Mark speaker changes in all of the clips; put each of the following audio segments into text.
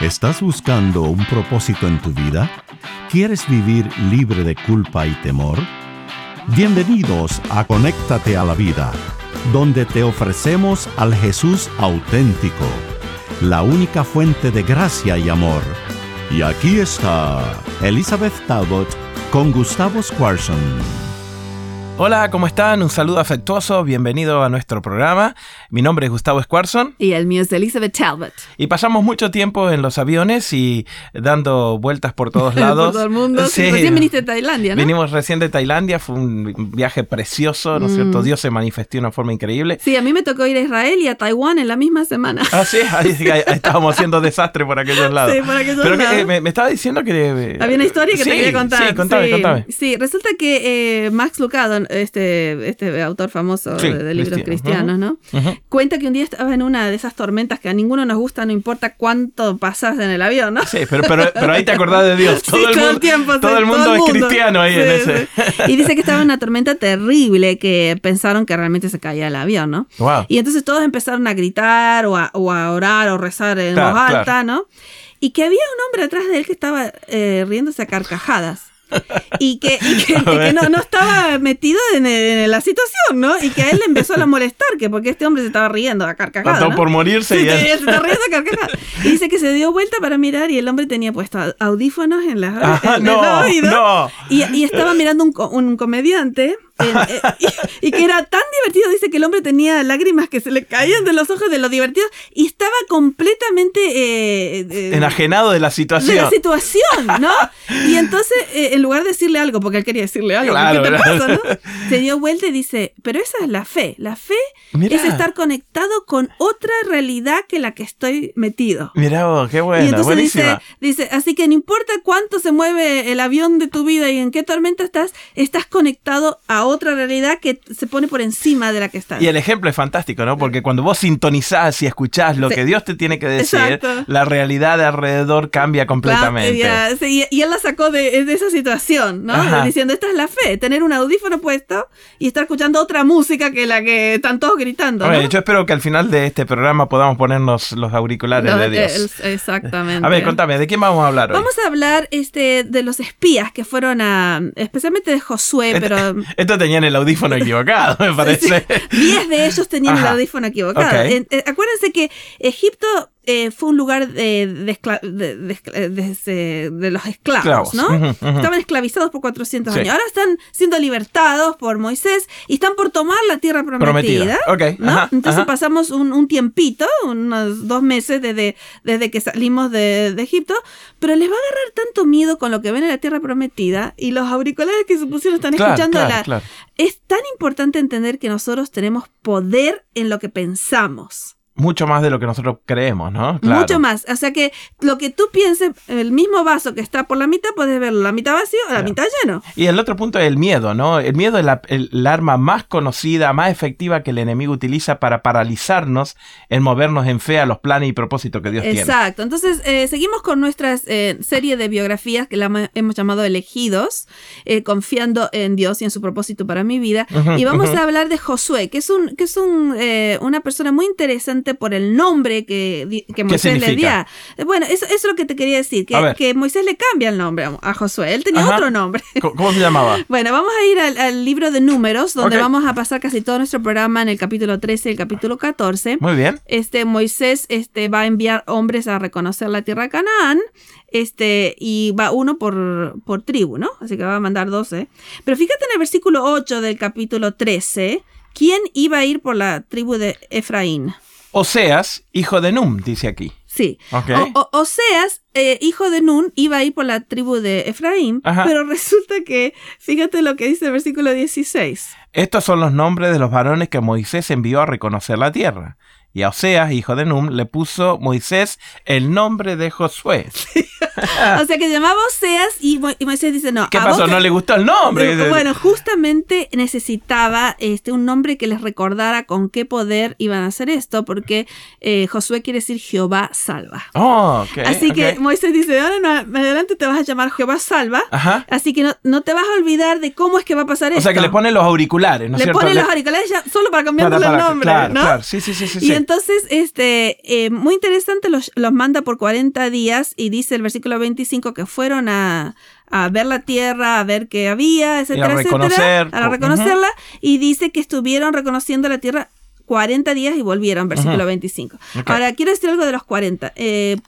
Speaker 1: ¿Estás buscando un propósito en tu vida? ¿Quieres vivir libre de culpa y temor? Bienvenidos a Conéctate a la Vida, donde te ofrecemos al Jesús auténtico, la única fuente de gracia y amor. Y aquí está Elizabeth Talbot con Gustavo Squarson.
Speaker 2: Hola, ¿cómo están? Un saludo afectuoso, bienvenido a nuestro programa. Mi nombre es Gustavo Squarson.
Speaker 3: Y el mío es Elizabeth Talbot.
Speaker 2: Y pasamos mucho tiempo en los aviones y dando vueltas por todos lados.
Speaker 3: por todo el mundo. Sí. Recién viniste de Tailandia, ¿no?
Speaker 2: Vinimos recién de Tailandia, fue un viaje precioso, ¿no es cierto? Mm. Dios se manifestó de una forma increíble.
Speaker 3: Sí, a mí me tocó ir a Israel y a Taiwán en la misma semana.
Speaker 2: Ah, sí, ahí, estábamos haciendo desastre por aquellos lados.
Speaker 3: Sí, por aquellos
Speaker 2: Pero
Speaker 3: lados.
Speaker 2: Que, me, estaba diciendo que...
Speaker 3: Eh, Había una historia que te quería contar.
Speaker 2: Sí, contame,
Speaker 3: sí,
Speaker 2: contame.
Speaker 3: Sí, resulta que eh, Max Lucado, este este, autor famoso de, libros cristianos, ¿no? Cuenta que un día estaba en una de esas tormentas que a ninguno nos gusta, no importa cuánto pasas en el avión, ¿no?
Speaker 2: Sí, pero, pero, ahí te acordás de Dios. Todo, el, mundo,
Speaker 3: tiempo,
Speaker 2: todo, el mundo, es cristiano ahí en ese.
Speaker 3: Y dice que estaba en una tormenta terrible que pensaron que realmente se caía el avión, ¿no? Y entonces todos empezaron a gritar o a, orar o rezar en voz alta, ¿no? Y que había un hombre atrás de él que estaba eh, riéndose a carcajadas y que, no, estaba metido en, la situación, ¿no? Y que a él le empezó a molestar, que porque este hombre se estaba riendo a carcajadas.
Speaker 2: ¿no? por morirse.
Speaker 3: y se estaba riendo a carcajadas. Y dice que se dio vuelta para mirar y el hombre tenía puesto audífonos en, la,
Speaker 2: no, No.
Speaker 3: Y, y, estaba mirando un, un comediante eh, y, que era tan divertido, dice que el hombre tenía lágrimas que se le caían de los ojos de lo divertido y estaba completamente... Eh,
Speaker 2: eh, Enajenado de la situación.
Speaker 3: De la situación, ¿no? Y entonces, en lugar de decirle algo, porque él quería decirle algo, ¿qué te pasa, no? Se dio vuelta y dice, pero esa es la fe. La fe es estar conectado con otra realidad que la que estoy metido.
Speaker 2: Mira vos, qué bueno,
Speaker 3: y entonces Dice, dice, así que no importa cuánto se mueve el avión de tu vida y en qué tormenta estás, estás conectado a otra realidad que se pone por encima de la que está.
Speaker 2: Y el ejemplo es fantástico, ¿no? Porque cuando vos sintonizás y escuchás lo que Dios te tiene que decir, la realidad de alrededor cambia completamente.
Speaker 3: y, él la sacó de, esa situación, ¿no? Diciendo, esta es la fe, tener un audífono puesto y estar escuchando otra música que la que están todos gritando. ¿no?
Speaker 2: yo espero que al final de este programa podamos ponernos los auriculares de Dios.
Speaker 3: exactamente.
Speaker 2: A ver, contame, ¿de quién vamos a hablar hoy?
Speaker 3: Vamos a hablar este, de los espías que fueron a, especialmente de Josué, pero...
Speaker 2: Esto tenían el audífono equivocado, me parece.
Speaker 3: Diez de ellos tenían el audífono equivocado. Eh, acuérdense que Egipto eh, fue un lugar de, de, los esclavos, ¿no? Estaban esclavizados por 400 años. Ahora están siendo libertados por Moisés y están por tomar la tierra prometida. Entonces pasamos un, tiempito, unos dos meses desde, desde que salimos de, Egipto, pero les va a agarrar tanto miedo con lo que ven en la tierra prometida y los auriculares que se pusieron están escuchando la... Es tan importante entender que nosotros tenemos poder en lo que pensamos
Speaker 2: mucho más de lo que nosotros creemos, ¿no?
Speaker 3: Mucho más. O sea que lo que tú pienses, el mismo vaso que está por la mitad, puedes verlo la mitad vacío o la mitad lleno.
Speaker 2: Y el otro punto es el miedo, ¿no? El miedo es la, el, arma más conocida, más efectiva que el enemigo utiliza para paralizarnos en movernos en fe a los planes y propósitos que Dios
Speaker 3: tiene. Exacto. Entonces, eh, seguimos con nuestra eh, serie de biografías que la hemos llamado Elegidos, eh, confiando en Dios y en su propósito para mi vida. y vamos a hablar de Josué, que es, un, que es un, una persona muy interesante por el nombre que, que Moisés le dio. Bueno, eso, es lo que te quería decir, que, que, Moisés le cambia el nombre a Josué. Él tenía otro nombre.
Speaker 2: ¿Cómo se llamaba?
Speaker 3: bueno, vamos a ir al, libro de números, donde vamos a pasar casi todo nuestro programa en el capítulo 13 y el capítulo 14.
Speaker 2: Muy bien.
Speaker 3: Este, Moisés este, va a enviar hombres a reconocer la tierra de Canaán este, y va uno por, por tribu, ¿no? Así que va a mandar 12. Pero fíjate en el versículo 8 del capítulo 13, ¿quién iba a ir por la tribu de Efraín?
Speaker 2: Oseas, hijo de Num, dice aquí.
Speaker 3: Sí. Oseas, eh, hijo de Nun, iba a ir por la tribu de Efraín, pero resulta que, fíjate lo que dice el versículo 16.
Speaker 2: Estos son los nombres de los varones que Moisés envió a reconocer la tierra. Y a Oseas, hijo de Num, le puso Moisés el nombre de Josué.
Speaker 3: o sea que llamaba Oseas y, Moisés dice, no.
Speaker 2: ¿Qué pasó? ¿No le gustó el nombre?
Speaker 3: Bueno, justamente necesitaba este, un nombre que les recordara con qué poder iban a hacer esto, porque eh, Josué quiere decir Jehová salva.
Speaker 2: Oh,
Speaker 3: Así que Moisés dice, ahora en adelante te vas a llamar Jehová salva. Así que no, te vas a olvidar de cómo es que va a pasar esto.
Speaker 2: O sea que le pone los auriculares, ¿no
Speaker 3: Le pone los auriculares ya solo para cambiarle el nombre, ¿no?
Speaker 2: Sí, sí, sí, sí,
Speaker 3: Y entonces, este, eh, muy interesante, los, los manda por 40 días y dice el versículo 25 que fueron a, ver la tierra, a ver qué había, etcétera,
Speaker 2: a
Speaker 3: etcétera, a reconocerla, y dice que estuvieron reconociendo la tierra 40 días y volvieron, versículo 25. Ahora, quiero decir algo de los 40.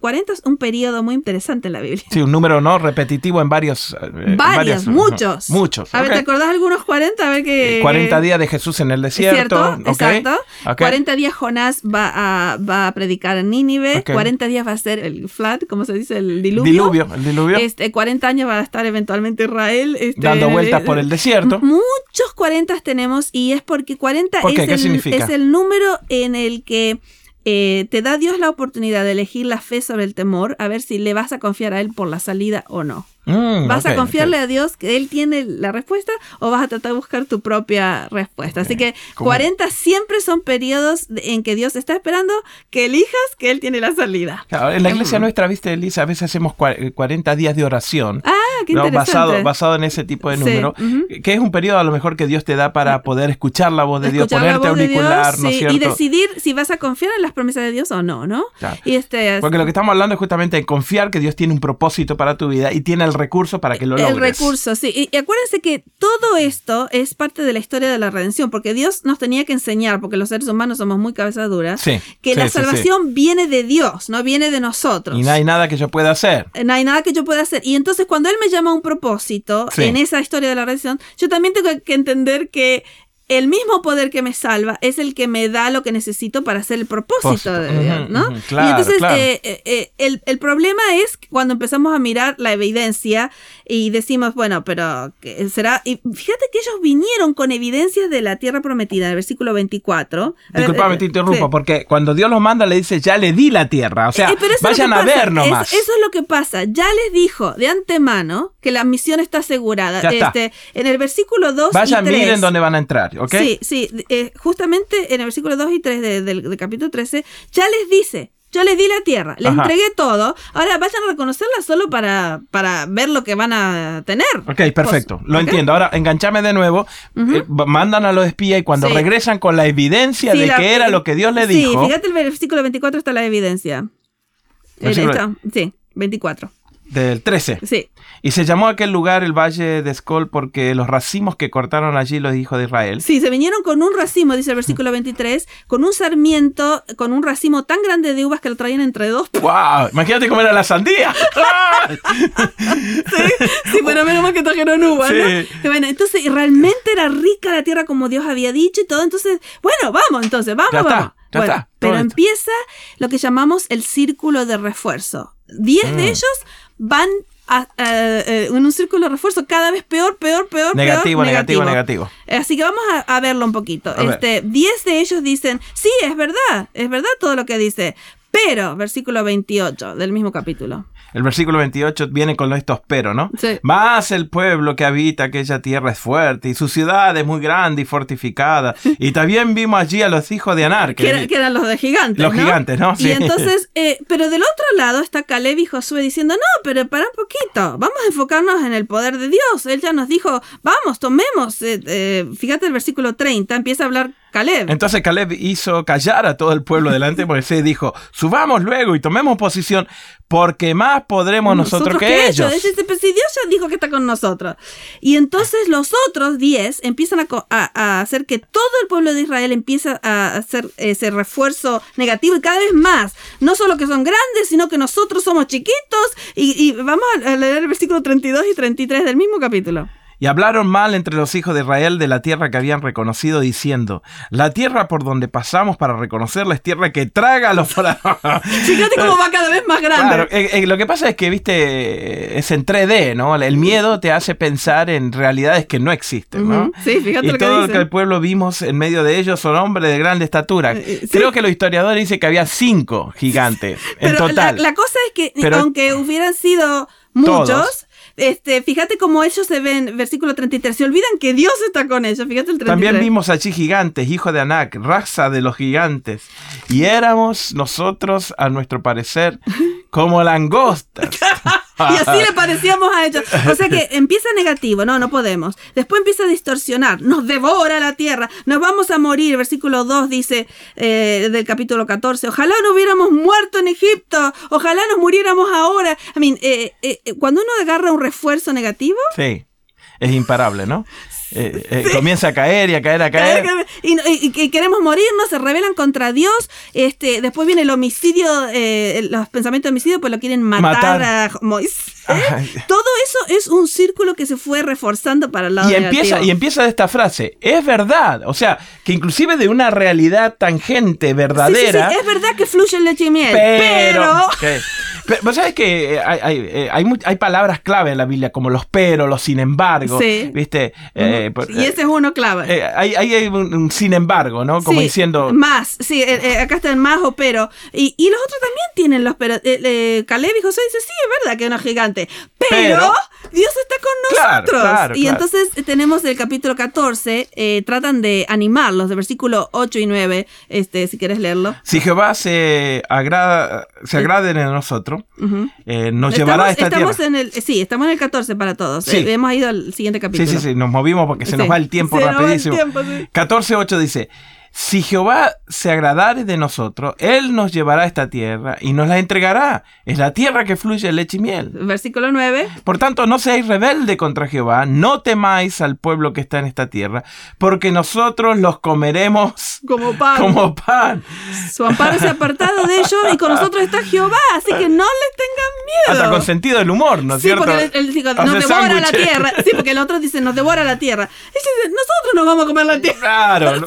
Speaker 3: 40 eh, es un periodo muy interesante en la Biblia.
Speaker 2: Sí, un número no repetitivo en varios. Eh,
Speaker 3: varios, muchos.
Speaker 2: muchos.
Speaker 3: A ver, ¿te acordás algunos 40? A ver que.
Speaker 2: 40 días de Jesús en el desierto.
Speaker 3: Exacto. 40 días Jonás va a, va a predicar en Nínive. 40 días va a ser el flood, ¿cómo se dice? El diluvio.
Speaker 2: Diluvio, el diluvio.
Speaker 3: Este, 40 años va a estar eventualmente Israel. Este,
Speaker 2: Dando vueltas por el desierto.
Speaker 3: Muchos 40 tenemos y es porque 40 es, el, es el número en el que eh, te da Dios la oportunidad de elegir la fe sobre el temor, a ver si le vas a confiar a Él por la salida o no. Mm, ¿Vas a confiarle a Dios que Él tiene la respuesta o vas a tratar de buscar tu propia respuesta? Así que 40 siempre son periodos en que Dios está esperando que elijas que Él tiene la salida.
Speaker 2: en la iglesia nuestra, viste, Elisa, a veces hacemos 40 días de oración.
Speaker 3: Ah, qué
Speaker 2: Basado, basado en ese tipo de número. Que es un periodo a lo mejor que Dios te da para poder escuchar la voz de Dios, ponerte auricular, ¿no es cierto?
Speaker 3: Y decidir si vas a confiar en las promesas de Dios o no, ¿no?
Speaker 2: Y este, Porque lo que estamos hablando es justamente de confiar que Dios tiene un propósito para tu vida y tiene el recurso para que lo logres.
Speaker 3: El recurso, sí. Y, acuérdense que todo esto es parte de la historia de la redención, porque Dios nos tenía que enseñar, porque los seres humanos somos muy cabezaduras, que la salvación viene de Dios, no viene de nosotros.
Speaker 2: Y no hay nada que yo pueda hacer.
Speaker 3: No hay nada que yo pueda hacer. Y entonces cuando Él me llama a un propósito en esa historia de la redención, yo también tengo que entender que el mismo poder que me salva es el que me da lo que necesito para hacer el propósito de Dios, ¿no?
Speaker 2: y entonces
Speaker 3: eh, eh, eh, el, el, problema es cuando empezamos a mirar la evidencia y decimos, bueno, pero será... Y fíjate que ellos vinieron con evidencias de la tierra prometida, el versículo 24.
Speaker 2: Disculpame, te interrumpo, porque cuando Dios los manda le dice, ya le di la tierra, o sea, vayan a ver nomás.
Speaker 3: eso es lo que pasa, ya les dijo de antemano que la misión está asegurada. Este, en el versículo 2
Speaker 2: Vayan, y 3, miren dónde van a entrar.
Speaker 3: Sí, sí. Eh, justamente en el versículo 2 y 3 del, capítulo 13, ya les dice, yo les di la tierra, les entregué todo. Ahora vayan a reconocerla solo para, para ver lo que van a tener.
Speaker 2: Ok, perfecto. Lo entiendo. Ahora, enganchame de nuevo. Eh, mandan a los espías y cuando regresan con la evidencia de que era lo que Dios le dijo.
Speaker 3: Sí, fíjate el versículo 24 está la evidencia. sí, 24.
Speaker 2: Del 13.
Speaker 3: Sí.
Speaker 2: Y se llamó aquel lugar el Valle de Escol porque los racimos que cortaron allí los hijos de Israel.
Speaker 3: Sí, se vinieron con un racimo, dice el versículo 23, con un sarmiento, con un racimo tan grande de uvas que lo traían entre dos.
Speaker 2: ¡Wow! Imagínate cómo era la sandía.
Speaker 3: sí, sí, pero menos mal que trajeron uvas, ¿no? Bueno, entonces realmente era rica la tierra como Dios había dicho y todo. Entonces, bueno, vamos, entonces, vamos,
Speaker 2: ya
Speaker 3: vamos.
Speaker 2: ya está,
Speaker 3: pero empieza lo que llamamos el círculo de refuerzo. Diez de mm. ellos van eh, en un círculo de refuerzo cada vez peor, peor, peor,
Speaker 2: negativo, negativo, negativo,
Speaker 3: Así que vamos a, verlo un poquito. este, 10 de ellos dicen, sí, es verdad, es verdad todo lo que dice, pero, versículo 28 del mismo capítulo.
Speaker 2: El versículo 28 viene con estos pero, ¿no?
Speaker 3: Sí.
Speaker 2: Más el pueblo que habita aquella tierra es fuerte y su ciudad es muy grande y fortificada. y también vimos allí a los hijos de Anar.
Speaker 3: Que, eran los de gigantes.
Speaker 2: Los gigantes, ¿no?
Speaker 3: Sí. Y entonces, eh, pero del otro lado está Caleb y Josué diciendo, no, pero para un poquito, vamos a enfocarnos en el poder de Dios. Él ya nos dijo, vamos, tomemos. Eh, eh, fíjate el versículo 30, empieza a hablar Caleb.
Speaker 2: Entonces Caleb hizo callar a todo el pueblo delante de Moisés y dijo, subamos luego y tomemos posición, porque más podremos nosotros, que, ellos.
Speaker 3: si Dios ya dijo que está con nosotros. Y entonces los otros diez empiezan a, hacer que todo el pueblo de Israel empiece a hacer ese refuerzo negativo y cada vez más. No solo que son grandes, sino que nosotros somos chiquitos. Y, y vamos a leer el versículo 32 y 33 del mismo capítulo.
Speaker 2: Y hablaron mal entre los hijos de Israel de la tierra que habían reconocido, diciendo, la tierra por donde pasamos para reconocerla es tierra que traga a los
Speaker 3: Fíjate cómo va cada vez más grande. Claro,
Speaker 2: eh, eh, lo que pasa es que, viste, es en 3D, ¿no? El miedo te hace pensar en realidades que no existen, ¿no?
Speaker 3: Sí, fíjate
Speaker 2: y
Speaker 3: lo
Speaker 2: todo
Speaker 3: que
Speaker 2: lo que el pueblo vimos en medio de ellos son hombres de grande estatura. Eh, Creo que los historiadores dicen que había cinco gigantes en total.
Speaker 3: La, cosa es que, aunque hubieran sido muchos, este, fíjate cómo ellos se ven, versículo 33, se olvidan que Dios está con ellos, fíjate el 33.
Speaker 2: También vimos allí gigantes, hijo de Anac, raza de los gigantes, y éramos nosotros, a nuestro parecer, como langostas.
Speaker 3: y así le parecíamos a ellos. O sea que empieza negativo, no, no podemos. Después empieza a distorsionar, nos devora la tierra, nos vamos a morir. Versículo 2 dice eh, del capítulo 14, ojalá no hubiéramos muerto en Egipto, ojalá nos muriéramos ahora. I mean, eh, eh, cuando uno agarra un refuerzo negativo...
Speaker 2: Sí, es imparable, ¿no? Eh, eh, comienza a caer y a caer, a caer.
Speaker 3: Y, queremos morirnos, se rebelan contra Dios. Este, después viene el homicidio, eh, los pensamientos de homicidio, pues lo quieren matar, a Moisés. Todo eso es un círculo que se fue reforzando para el lado
Speaker 2: y empieza Y empieza de esta frase, es verdad. O sea, que inclusive de una realidad tangente, verdadera.
Speaker 3: es verdad que fluye leche y miel, pero...
Speaker 2: pero sabes que hay, hay, palabras clave en la Biblia, como los pero, los sin embargo. ¿Viste?
Speaker 3: Eh, y ese es uno clave.
Speaker 2: Eh, hay, hay un, sin embargo, ¿no? Como diciendo.
Speaker 3: Más, sí, eh, acá está el más o pero. Y, y, los otros también tienen los pero. Caleb y José dice: Sí, es verdad que es una gigante. Pero, Dios está con nosotros. y entonces tenemos el capítulo 14, tratan de animarlos, de versículo 8 y 9, este, si quieres leerlo.
Speaker 2: Si Jehová se agrada, se agrade en nosotros, nos llevará a esta
Speaker 3: estamos
Speaker 2: tierra.
Speaker 3: En el, sí, estamos en el 14 para todos. hemos ido al siguiente capítulo.
Speaker 2: Sí, sí, sí, nos movimos porque se nos va el tiempo rapidísimo. 14.8 dice, si Jehová se agradare de nosotros, Él nos llevará a esta tierra y nos la entregará. Es la tierra que fluye leche y miel.
Speaker 3: Versículo 9.
Speaker 2: Por tanto, no seáis rebelde contra Jehová, no temáis al pueblo que está en esta tierra, porque nosotros los comeremos
Speaker 3: como pan.
Speaker 2: Como pan.
Speaker 3: Su amparo se ha apartado de ellos y con nosotros está Jehová, así que no les tengan miedo.
Speaker 2: Hasta con sentido del humor, ¿no es
Speaker 3: sí,
Speaker 2: cierto?
Speaker 3: Porque él, dice, nos devora la tierra. Sí, porque el otro dice, nos devora la tierra. Y dice, nosotros nos vamos a comer la tierra.
Speaker 2: Claro.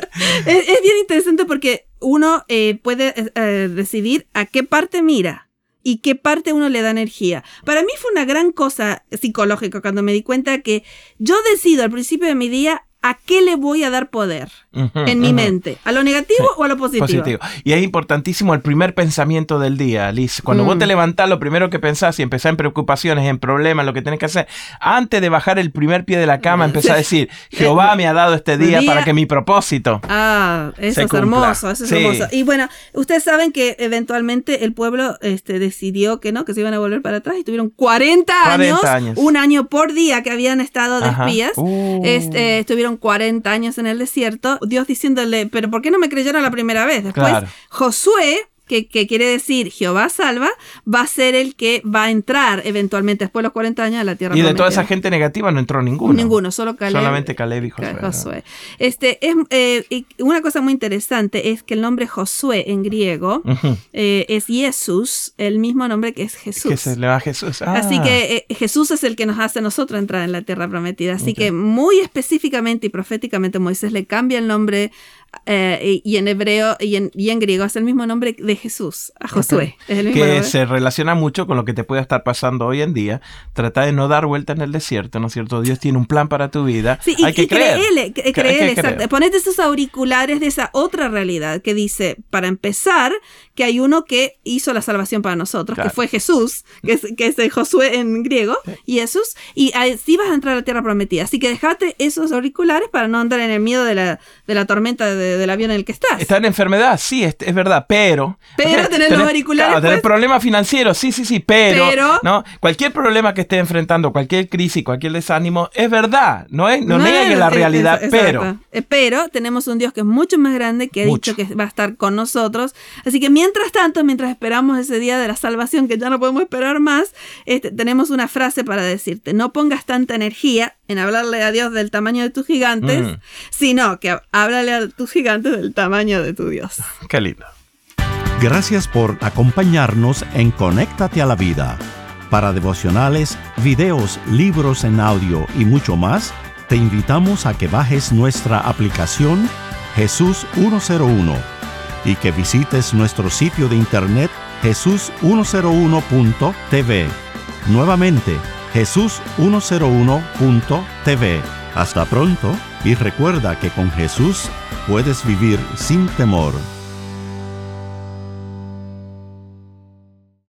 Speaker 3: es, bien interesante porque uno eh, puede eh, decidir a qué parte mira y qué parte uno le da energía. Para mí fue una gran cosa psicológica cuando me di cuenta que yo decido al principio de mi día ¿A qué le voy a dar poder en mi mente? ¿A lo negativo o a lo positivo?
Speaker 2: Y es importantísimo el primer pensamiento del día, Liz. Cuando vos te mm. levantás, lo primero que pensás y empezás en preocupaciones, en problemas, lo que tenés que hacer, antes de bajar el primer pie de la cama, empezás a decir, Jehová me ha dado este día, para que mi propósito.
Speaker 3: Ah, eso es hermoso, eso es hermoso. Y bueno, ustedes saben que eventualmente el pueblo este, decidió que no, que se iban a volver para atrás y tuvieron 40 años, un año por día que habían estado de espías. Uh. Este, estuvieron 40 años en el desierto, Dios diciéndole, pero ¿por qué no me creyeron la primera vez? Después Josué que, quiere decir Jehová salva, va a ser el que va a entrar eventualmente después de los 40 años a la tierra.
Speaker 2: Y de toda esa gente negativa no entró ninguno.
Speaker 3: Ninguno, solo Caleb.
Speaker 2: Solamente Caleb y Josué.
Speaker 3: Este, es, eh, una cosa muy interesante es que el nombre Josué en griego eh, es Jesús, el mismo nombre que es Jesús.
Speaker 2: Que se le va a Jesús.
Speaker 3: Así ah. que eh, Jesús es el que nos hace a nosotros entrar en la tierra prometida. Así que muy específicamente y proféticamente Moisés le cambia el nombre eh, y en hebreo y en, y en, griego es el mismo nombre de Jesús, a Josué.
Speaker 2: que se relaciona mucho con lo que te puede estar pasando hoy en día. Trata de no dar vuelta en el desierto, ¿no es cierto? Dios tiene un plan para tu vida.
Speaker 3: Sí, hay que creer. exacto. Ponete esos auriculares de esa otra realidad que dice, para empezar, que hay uno que hizo la salvación para nosotros, que fue Jesús, que es, que es Josué en griego, y Jesús, y así vas a entrar a la tierra prometida. Así que dejate esos auriculares para no andar en el miedo de la, de la tormenta del avión en el que estás.
Speaker 2: Está en enfermedad, sí, es, verdad, pero...
Speaker 3: Pero tener los auriculares...
Speaker 2: Claro, tener pues. problemas financieros, sí, sí, sí, pero, ¿no? Cualquier problema que esté enfrentando, cualquier crisis, cualquier desánimo, es verdad, no, es, no, la realidad, pero...
Speaker 3: Pero tenemos un Dios que es mucho más grande, que ha dicho que va a estar con nosotros. Así que mientras tanto, mientras esperamos ese día de la salvación, que ya no podemos esperar más, este, tenemos una frase para decirte, no pongas tanta energía en hablarle a Dios del tamaño de tus gigantes, mm. sino que háblale a tus gigantes del tamaño de tu Dios.
Speaker 2: Qué lindo.
Speaker 1: Gracias por acompañarnos en Conéctate a la Vida. Para devocionales, videos, libros en audio y mucho más, te invitamos a que bajes nuestra aplicación Jesús 101 y que visites nuestro sitio de internet jesús101.tv. Nuevamente, jesús101.tv. Hasta pronto y recuerda que con Jesús puedes vivir sin temor.